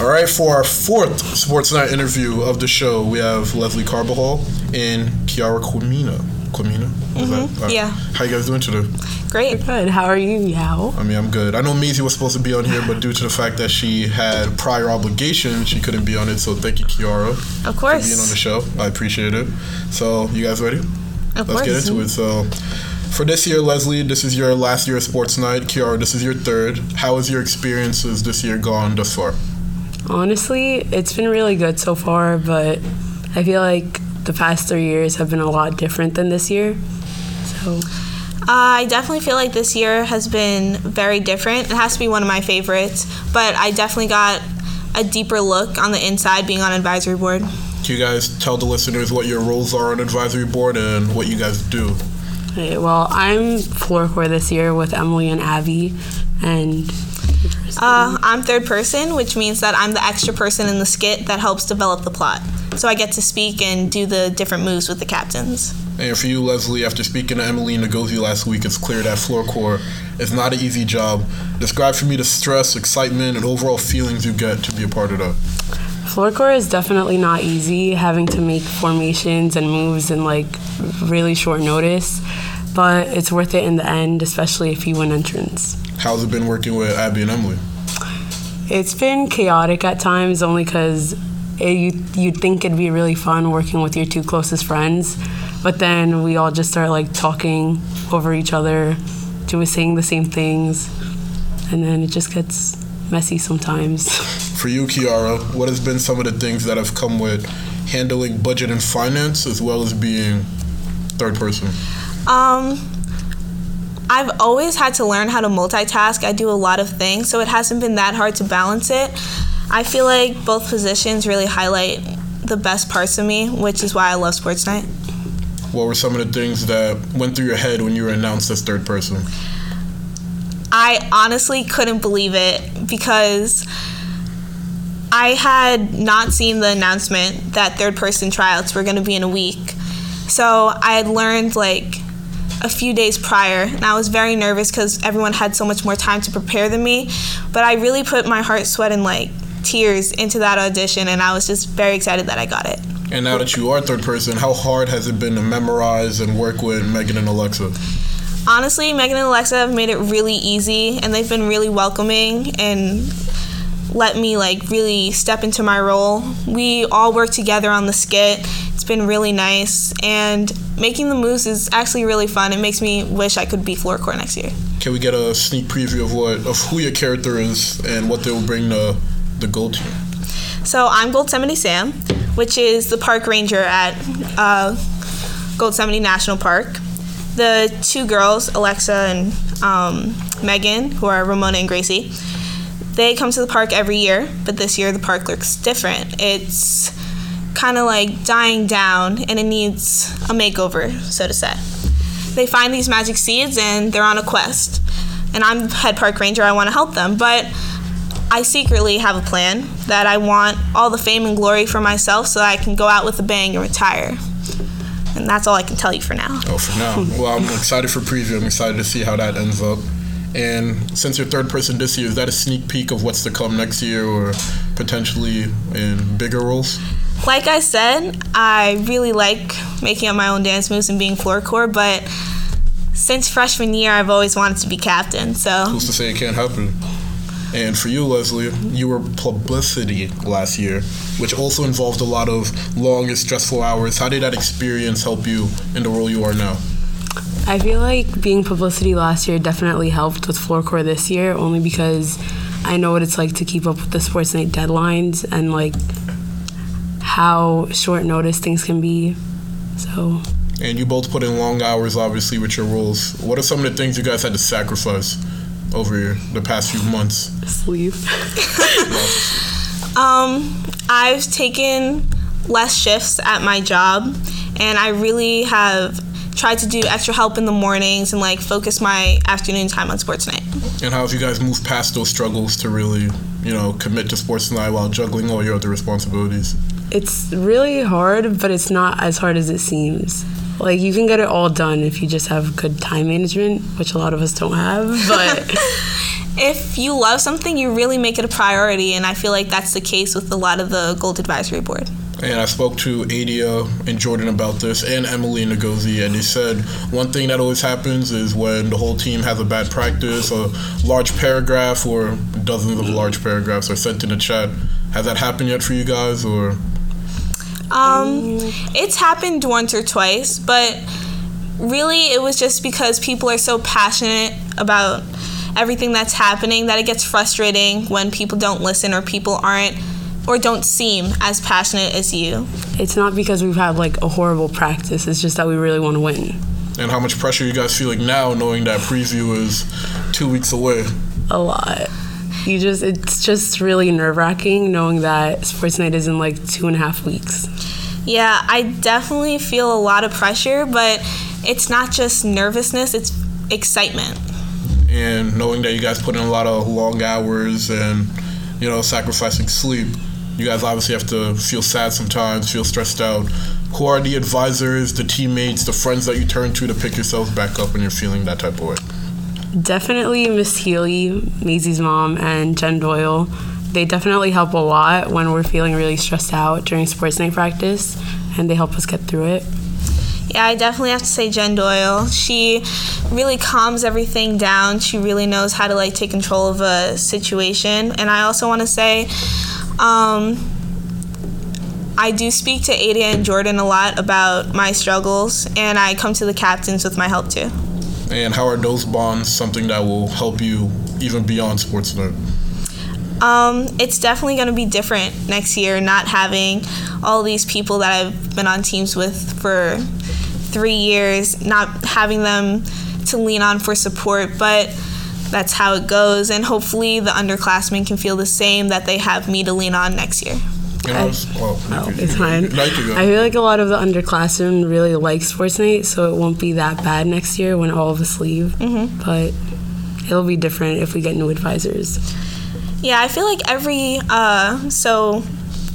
All right, for our fourth Sports Night interview of the show, we have Leslie Carbajal and Kiara Quimina. Quimina? Is that- uh, yeah. How you guys doing today? Great. Good. How are you, Yao? I mean, I'm good. I know Maisie was supposed to be on here, but due to the fact that she had prior obligations, she couldn't be on it. So thank you, Kiara, Of for course. being on the show. I appreciate it. So, you guys ready? Of Let's course. get into it. So, for this year, Leslie, this is your last year of Sports Night. Kiara, this is your third. How has your experiences this year gone thus far? Honestly, it's been really good so far, but I feel like the past three years have been a lot different than this year. So, I definitely feel like this year has been very different. It has to be one of my favorites, but I definitely got a deeper look on the inside being on advisory board. Can you guys tell the listeners what your roles are on advisory board and what you guys do? okay, well, I'm floor core this year with Emily and Abby, and Uh, I'm third person, which means that I'm the extra person in the skit that helps develop the plot. So I get to speak and do the different moves with the captains. And for you, Leslie, after speaking to Emily and Ngozi last week, it's clear that floor core is not an easy job. Describe for me the stress, excitement, and overall feelings you get to be a part of that. floor core is definitely not easy, having to make formations and moves in like really short notice, but it's worth it in the end, especially if you win entrance. How's it been working with Abby and Emily? It's been chaotic at times, only because you you'd think it'd be really fun working with your two closest friends, but then we all just start like talking over each other, doing saying the same things, and then it just gets messy sometimes. For you, Kiara, what has been some of the things that have come with handling budget and finance as well as being third person? Um, I've always had to learn how to multitask. I do a lot of things, so it hasn't been that hard to balance it. I feel like both positions really highlight the best parts of me, which is why I love Sports Night. What were some of the things that went through your head when you were announced as third person? I honestly couldn't believe it because I had not seen the announcement that third person tryouts were going to be in a week. So I had learned like a few days prior, and I was very nervous because everyone had so much more time to prepare than me. But I really put my heart, sweat, and like tears into that audition, and I was just very excited that I got it. And now that you are third person, how hard has it been to memorize and work with Megan and Alexa? honestly, Megan and Alexa have made it really easy, and they've been really welcoming and let me like really step into my role. We all work together on the skit. It's been really nice, and making the moves is actually really fun. It makes me wish I could be floor core next year. Can we get a sneak preview of what of who your character is and what they will bring to the gold team? So I'm Goldsemity Sam, which is the park ranger at uh, Goldsemity National Park. The two girls, Alexa and um, Megan, who are Ramona and Gracie, they come to the park every year, but this year the park looks different. It's kind of like dying down and it needs a makeover, so to say. They find these magic seeds and they're on a quest. And I'm head park ranger, I want to help them, but I secretly have a plan that I want all the fame and glory for myself so I can go out with a bang and retire. And that's all I can tell you for now. Oh, for now. well, I'm excited for preview. I'm excited to see how that ends up. And since you're third person this year, is that a sneak peek of what's to come next year or potentially in bigger roles? Like I said, I really like making up my own dance moves and being floor core, but since freshman year, I've always wanted to be captain. So Who's to say it can't happen? And for you, Leslie, you were publicity last year, which also involved a lot of long and stressful hours. How did that experience help you in the role you are now? I feel like being publicity last year definitely helped with floor core this year, only because I know what it's like to keep up with the sports night deadlines and like how short notice things can be. So And you both put in long hours, obviously, with your roles. What are some of the things you guys had to sacrifice over the past few months? sleep. Um, I've taken less shifts at my job, and I really have tried to do extra help in the mornings and like focus my afternoon time on sports night. And how have you guys moved past those struggles to really, you know, commit to sports night while juggling all your other responsibilities? It's really hard, but it's not as hard as it seems. Like you can get it all done if you just have good time management, which a lot of us don't have. But if you love something, you really make it a priority, and I feel like that's the case with a lot of the Gold Advisory Board. And I spoke to Adia and Jordan about this, and Emily Ngozi, and they said one thing that always happens is when the whole team has a bad practice, a large paragraph or dozens of large paragraphs are sent in the chat. Has that happened yet for you guys, or? Um, it's happened once or twice, but really it was just because people are so passionate about everything that's happening that it gets frustrating when people don't listen or people aren't or don't seem as passionate as you. It's not because we've had like a horrible practice, it's just that we really want to win. And how much pressure you guys feeling now knowing that preview is two weeks away? A lot. You just, it's just really nerve wracking knowing that Sports Night is in like two and a half weeks. Yeah, I definitely feel a lot of pressure, but it's not just nervousness, it's excitement. And knowing that you guys put in a lot of long hours and, you know, sacrificing sleep, you guys obviously have to feel sad sometimes, feel stressed out. Who are the advisors, the teammates, the friends that you turn to to pick yourselves back up when you're feeling that type of way? Definitely Miss Healy, Maisie's mom, and Jen Doyle. They definitely help a lot when we're feeling really stressed out during sports night practice, and they help us get through it. Yeah, I definitely have to say Jen Doyle. She really calms everything down. She really knows how to like take control of a situation. And I also want to say, um, I do speak to Adia and Jordan a lot about my struggles, and I come to the captains with my help too. And how are those bonds something that will help you even beyond sports night? Um, it's definitely going to be different next year, not having all these people that I've been on teams with for three years, not having them to lean on for support, but that's how it goes. And hopefully, the underclassmen can feel the same that they have me to lean on next year. You know, it's- oh, you Oh, it's you fine. could- like you go. I feel like a lot of the underclassmen really like sports night, so it won't be that bad next year when all of us leave. Mm-hmm. But it'll be different if we get new advisors. Yeah, I feel like every uh, so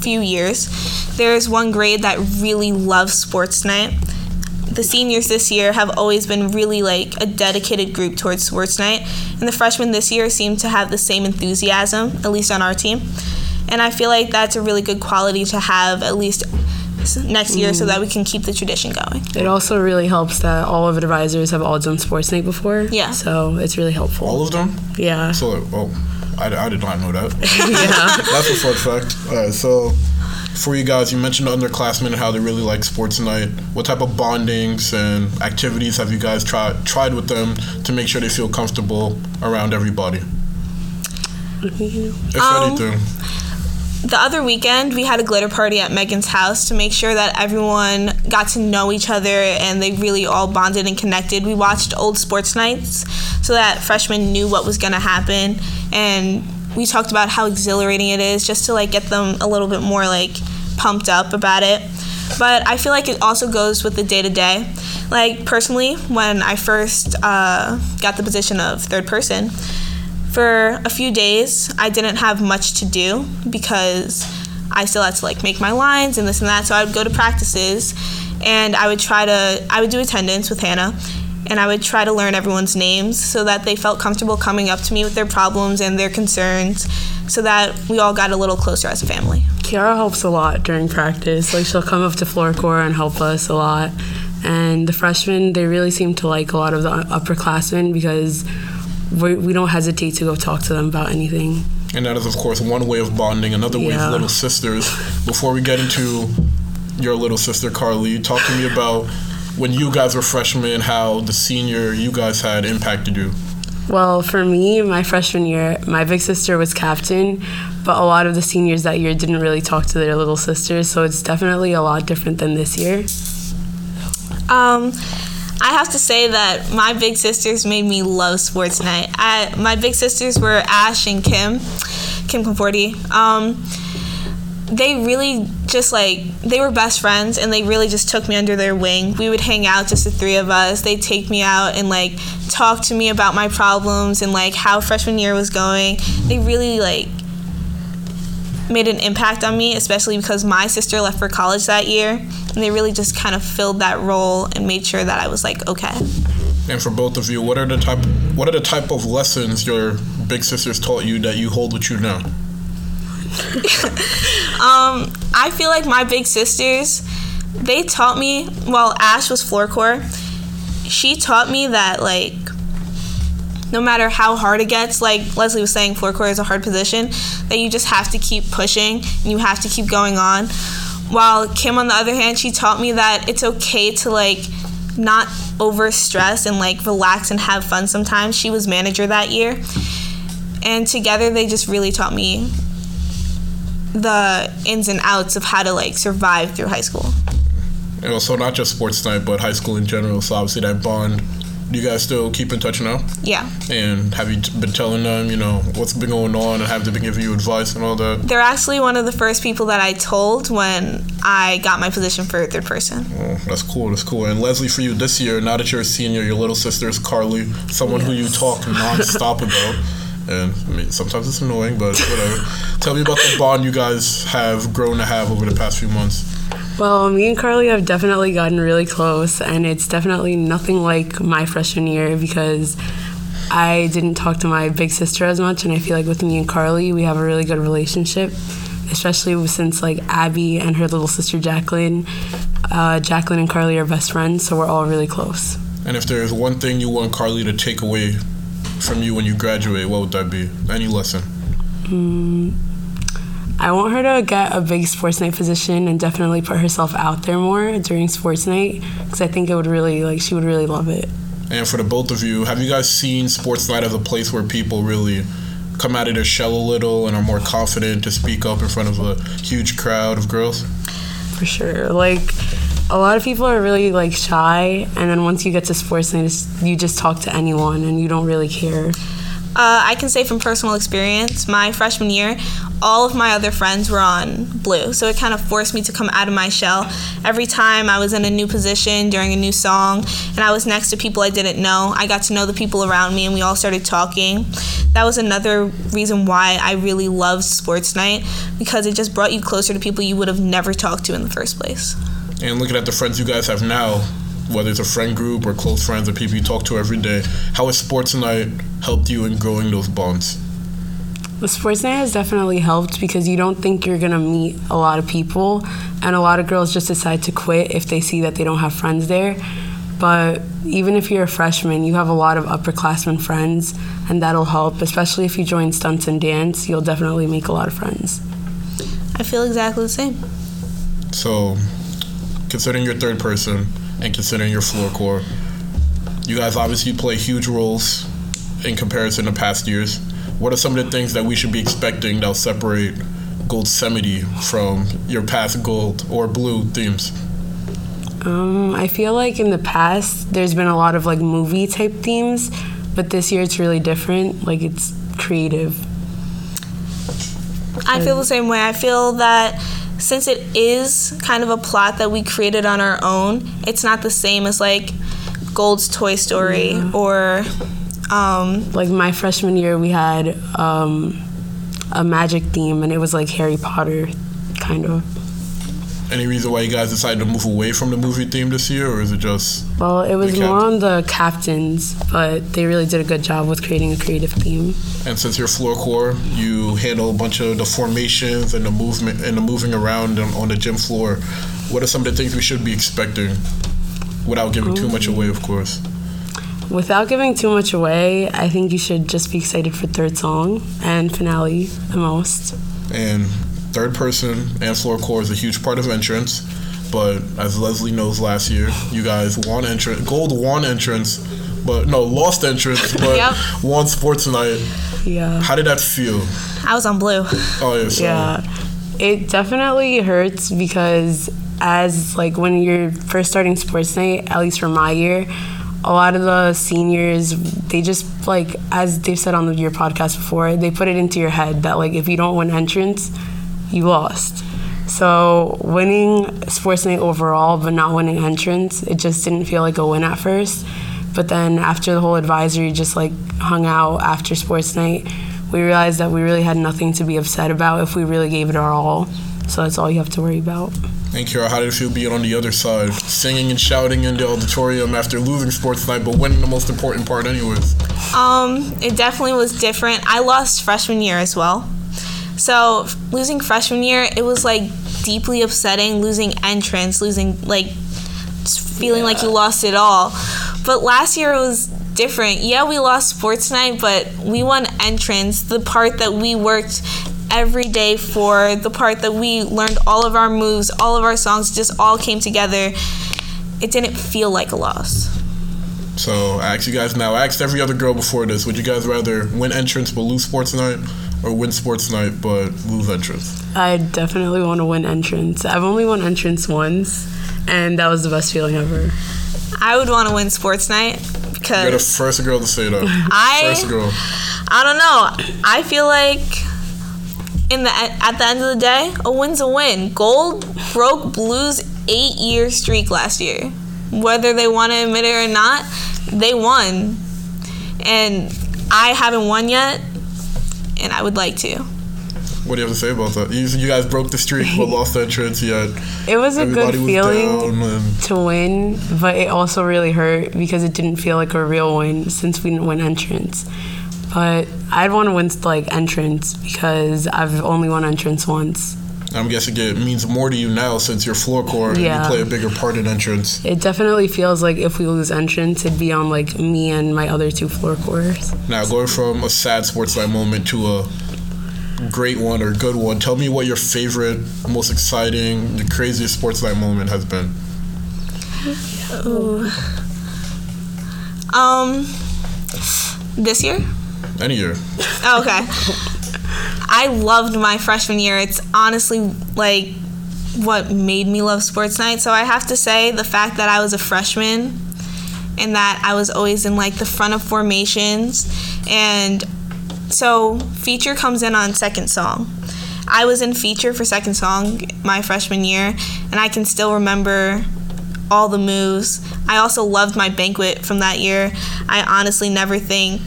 few years, there's one grade that really loves sports night. The seniors this year have always been really like a dedicated group towards sports night, and the freshmen this year seem to have the same enthusiasm, at least on our team. And I feel like that's a really good quality to have at least next year so that we can keep the tradition going. It also really helps that all of the advisors have all done sports night before. Yeah. So it's really helpful. All of them? yeah. So, oh, I, I did not know that. yeah. That's a fun fact. All right, so for you guys, you mentioned the underclassmen and how they really like sports night. What type of bondings and activities have you guys tried tried with them to make sure they feel comfortable around everybody? If Um, anything. the other weekend we had a glitter party at Megan's house to make sure that everyone got to know each other and they really all bonded and connected. We watched old sports nights so that freshmen knew what was going to happen and we talked about how exhilarating it is just to like get them a little bit more like pumped up about it. But I feel like it also goes with the day to day. Like personally, when I first uh, got the position of third person, for a few days i didn't have much to do because i still had to like make my lines and this and that so i would go to practices and i would try to i would do attendance with hannah and i would try to learn everyone's names so that they felt comfortable coming up to me with their problems and their concerns so that we all got a little closer as a family Kiara helps a lot during practice. Like she'll come up to floor core and help us a lot. And the freshmen, they really seem to like a lot of the upperclassmen because we, we don't hesitate to go talk to them about anything. And that is, of course, one way of bonding. Another way Yeah. is little sisters. Before we get into your little sister, Carly, talk to me about when you guys were freshmen, how the senior you guys had impacted you. Well, for me, my freshman year, my big sister was captain, but a lot of the seniors that year didn't really talk to their little sisters, so it's definitely a lot different than this year. Um, I have to say that my big sisters made me love sports night. I, my big sisters were Ash and Kim, Kim Conforti. Um, they really just like they were best friends and they really just took me under their wing. We would hang out just the three of us. They'd take me out and like talk to me about my problems and like how freshman year was going. They really like made an impact on me, especially because my sister left for college that year, and they really just kind of filled that role and made sure that I was like okay. And for both of you, what are the type what are the type of lessons your big sisters taught you that you hold with you now? Um, I feel like my big sisters, they taught me. Well, Ash was floor core. She taught me that like, no matter how hard it gets, like Leslie was saying, floor core is a hard position. That you just have to keep pushing and you have to keep going on. While Kim, on the other hand, she taught me that it's okay to like not over stress and like relax and have fun sometimes. She was manager that year. And together they just really taught me the ins and outs of how to like survive through high school. And also not just sports night, but high school in general. So obviously that bond. Do you guys still keep in touch now? Yeah. And have you been telling them, you know, what's been going on, and have they been giving you advice and all that? They're actually one of the first people that I told when I got my position for third person. Oh, that's cool. That's cool. And Leslie, for you this year, now that you're a senior, your little sister is Carly, someone who you talk nonstop about. And I mean, sometimes it's annoying, but whatever. Tell me about the bond you guys have grown to have over the past few months. Well, me and Carly have definitely gotten really close, and it's definitely nothing like my freshman year because I didn't talk to my big sister as much, and I feel like with me and Carly, we have a really good relationship, especially since like Abby and her little sister Jacqueline. Uh, Jacqueline and Carly are best friends, so we're all really close. And if there's one thing you want Carly to take away from you when you graduate, what would that be? Any lesson? Mm, I want her to get a big sports night position and definitely put herself out there more during sports night because I think it would really like she would really love it. And for the both of you, have you guys seen sports night as a place where people really come out of their shell a little and are more confident to speak up in front of a huge crowd of girls? For sure. Like a lot of people are really like shy and then once you get to sports night it's, you just talk to anyone and you don't really care. Uh, I can say from personal experience, my freshman year, all of my other friends were on blue. So it kind of forced me to come out of my shell. Every time I was in a new position during a new song and I was next to people I didn't know, I got to know the people around me and we all started talking. That was another reason why I really loved sports night because it just brought you closer to people you would have never talked to in the first place. And looking at the friends you guys have now, whether it's a friend group or close friends or people you talk to every day, how has sports night helped you in growing those bonds? The sports night has definitely helped because you don't think you're gonna meet a lot of people, and a lot of girls just decide to quit if they see that they don't have friends there. But even if you're a freshman, you have a lot of upperclassmen friends, and that'll help, especially if you join stunts and dance. You'll definitely make a lot of friends. I feel exactly the same. So, considering your third person and considering your floor core, you guys obviously play huge roles in comparison to past years. What are some of the things that we should be expecting that'll separate Gold Semity from your past gold or blue themes? Um, I feel like in the past there's been a lot of like movie type themes, but this year it's really different. Like it's creative. I feel the same way. I feel that since it is kind of a plot that we created on our own, it's not the same as like Gold's Toy Story or um, Like my freshman year, we had um, a magic theme, and it was like Harry Potter, kind of. Any reason why you guys decided to move away from the movie theme this year, or is it just Well, it was The more on the captains, but they really did a good job with creating a creative theme. And since you're floor core, you handle a bunch of the formations and the movement and the moving around on, on the gym floor. What are some of the things we should be expecting, without giving too much away, of course? Without giving too much away, I think you should just be excited for third song and finale the most. And third person and floor core is a huge part of entrance. But as Leslie knows, last year you guys won entrance, gold won entrance, but no lost entrance, but Yep. won sports night. Yeah. How did that feel? I was on blue. Oh yeah, so Yeah, it definitely hurts because as like when you're first starting sports night, at least for my year, a lot of the seniors they just like as they've said on your podcast before, they put it into your head that like if you don't win entrance, you lost. So winning sports night overall, but not winning entrance, it just didn't feel like a win at first. But then after the whole advisory just like hung out after sports night, we realized that we really had nothing to be upset about if we really gave it our all. So that's all you have to worry about. And Kiara, how did it feel being on the other side, singing and shouting in the auditorium after losing sports night, but winning the most important part anyways? Um, it definitely was different. I lost freshman year as well. So losing freshman year, it was like deeply upsetting. Losing entrance, losing like feeling like you lost it all. But last year it was different. Yeah, we lost sports night, but we won entrance, the part that we worked every day for, the part that we learned all of our moves, all of our songs just all came together. It didn't feel like a loss. So I ask you guys now. I asked every other girl before this. Would you guys rather win entrance but lose sports night, or win sports night but lose entrance? I definitely want to win entrance. I've only won entrance once, and that was the best feeling ever. I would want to win sports night because You're the first girl to say that. I- first girl. I don't know. I feel like in the at the end of the day, a win's a win. Gold broke Blue's eight year streak last year. Whether they want to admit it or not, they won. And I haven't won yet, and I would like to. What do you have to say about that? You, you guys broke the streak but lost entrance yet. It was a good was feeling and to win, but it also really hurt because it didn't feel like a real win since we didn't win entrance. But I'd want to win like entrance because I've only won entrance once. I'm guessing it means more to you now since you're floor core and Yeah. you play a bigger part in entrance. It definitely feels like if we lose entrance, it'd be on like me and my other two floor cores. Now, going from a sad sports night moment to a great one or good one, tell me what your favorite, most exciting, the craziest sports night moment has been. Ooh. Um, this year. Any year. Oh, okay. I loved my freshman year. It's honestly like what made me love sports night. So I have to say the fact that I was a freshman and that I was always in like the front of formations and so feature comes in on second song. I was in feature for second song my freshman year and I can still remember all the moves. I also loved my banquet from that year. I honestly never think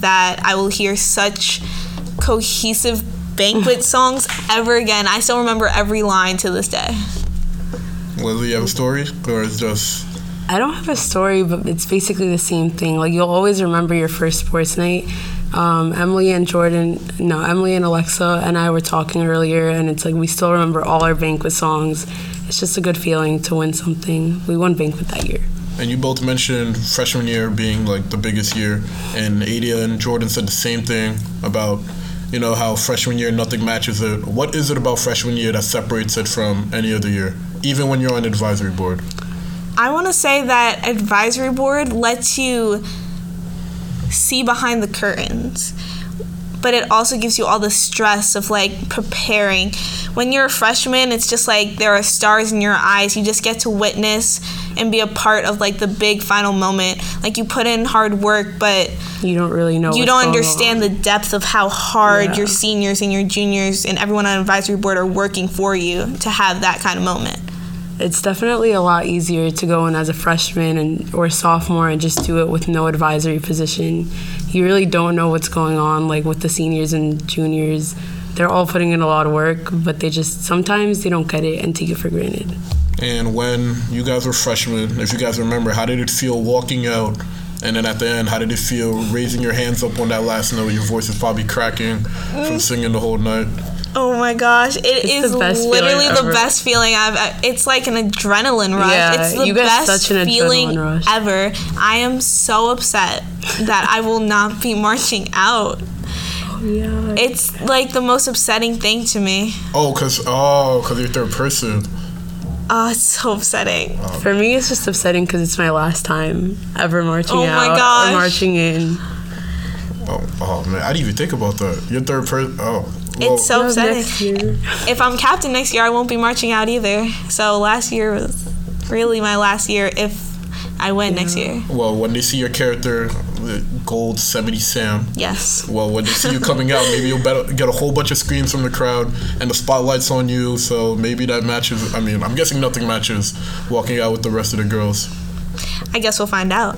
that I will hear such cohesive banquet songs ever again. I still remember every line to this day. Leslie, you have a story? Or it's just. I don't have a story, but it's basically the same thing. Like you'll always remember your first sports night. Um, Emily and Jordan, no, Emily and Alexa and I were talking earlier, and it's like we still remember all our banquet songs. It's just a good feeling to win something. We won banquet that year. And you both mentioned freshman year being like the biggest year, and Adia and Jordan said the same thing about, you know, how freshman year nothing matches it. What is it about freshman year that separates it from any other year, even when you're on advisory board? I want to say that advisory board lets you see behind the curtains, but it also gives you all the stress of like preparing. When you're a freshman, it's just like there are stars in your eyes. You just get to witness and be a part of like the big final moment. Like you put in hard work, but You don't really know. you don't understand on. the depth of how hard Yeah. your seniors and your juniors and everyone on advisory board are working for you to have that kind of moment. It's definitely a lot easier to go in as a freshman and or sophomore and just do it with no advisory position. You really don't know what's going on like with the seniors and juniors. They're all putting in a lot of work, but they just sometimes they don't get it and take it for granted. And when you guys were freshmen, if you guys remember, how did it feel walking out? And then at the end, how did it feel raising your hands up on that last note? Your voice is probably cracking from mm. singing the whole night. Oh my gosh, it It's is the best literally the best feeling I've. Uh, it's like an adrenaline rush. Yeah, it's the you get best such an feeling adrenaline rush. ever. I am so upset that I will not be marching out. Yeah. It's like the most upsetting thing to me. Oh, cause oh, cause you're third person. Oh, it's so upsetting. Oh. For me, it's just upsetting because it's my last time ever marching Oh my out gosh. or marching in. Oh, oh man, I didn't even think about that. You're third person. Oh, well, It's so That upsetting. next year. If I'm captain next year, I won't be marching out either. So last year was really my last year if I win next year. well. When they see your character, Goldsemity Sam. Yes. Well, when they see you coming out, maybe you'll better get a whole bunch of screams from the crowd and the spotlight's on you. So maybe that matches. I mean, I'm guessing nothing matches walking out with the rest of the girls. I guess we'll find out.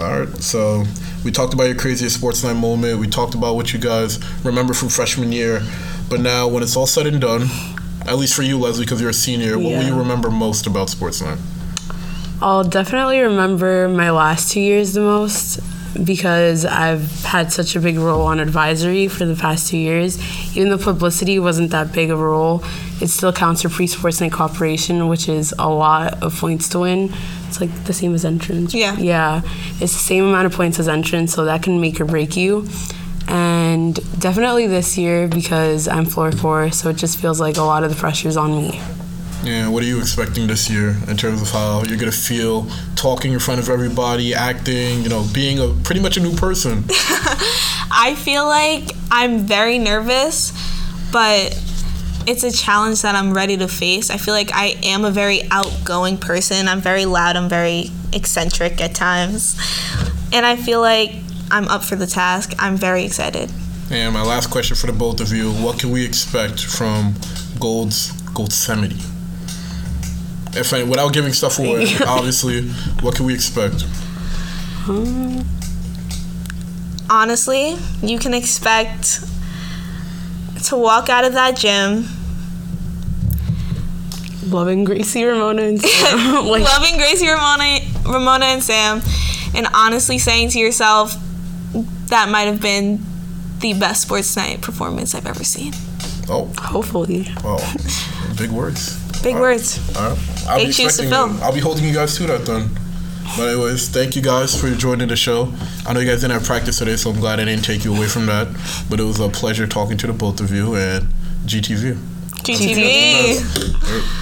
All right. So we talked about your craziest sports night moment. We talked about what you guys remember from freshman year. But now, when it's all said and done, At least for you, Leslie, because you're a senior. What will you remember most about sports night? I'll definitely remember my last two years the most because I've had such a big role on advisory for the past two years. Even though publicity wasn't that big of a role, it still counts for pre sports night cooperation, which is a lot of points to win. It's like the same as entrance. Yeah. Yeah. It's the same amount of points as entrance, so that can make or break you. And definitely this year because I'm floor core, so it just feels like a lot of the pressure's on me. Yeah, what are you expecting this year in terms of how you're gonna feel talking in front of everybody, acting, you know, being a pretty much a new person? I feel like I'm very nervous, but it's a challenge that I'm ready to face. I feel like I am a very outgoing person. I'm very loud, I'm very eccentric at times. And I feel like I'm up for the task. I'm very excited. And my last question for the both of you: What can we expect from Gold's Goldsemity? If I, without giving stuff away, obviously, what can we expect? Hmm. Honestly, you can expect to walk out of that gym Loving Gracie, Ramona, and Sam. like, loving Gracie Ramona, Ramona and Sam, and honestly saying to yourself, that might have been the best sports night performance I've ever seen. Oh, hopefully. oh, big words. Big All right. words. All right. I'll Big be shoes to expecting fill. it. I'll be holding you guys to that then. But anyways, thank you guys for joining the show. I know you guys didn't have practice today, so I'm glad I didn't take you away from that. But it was a pleasure talking to the both of you and GTV. GTV. Right.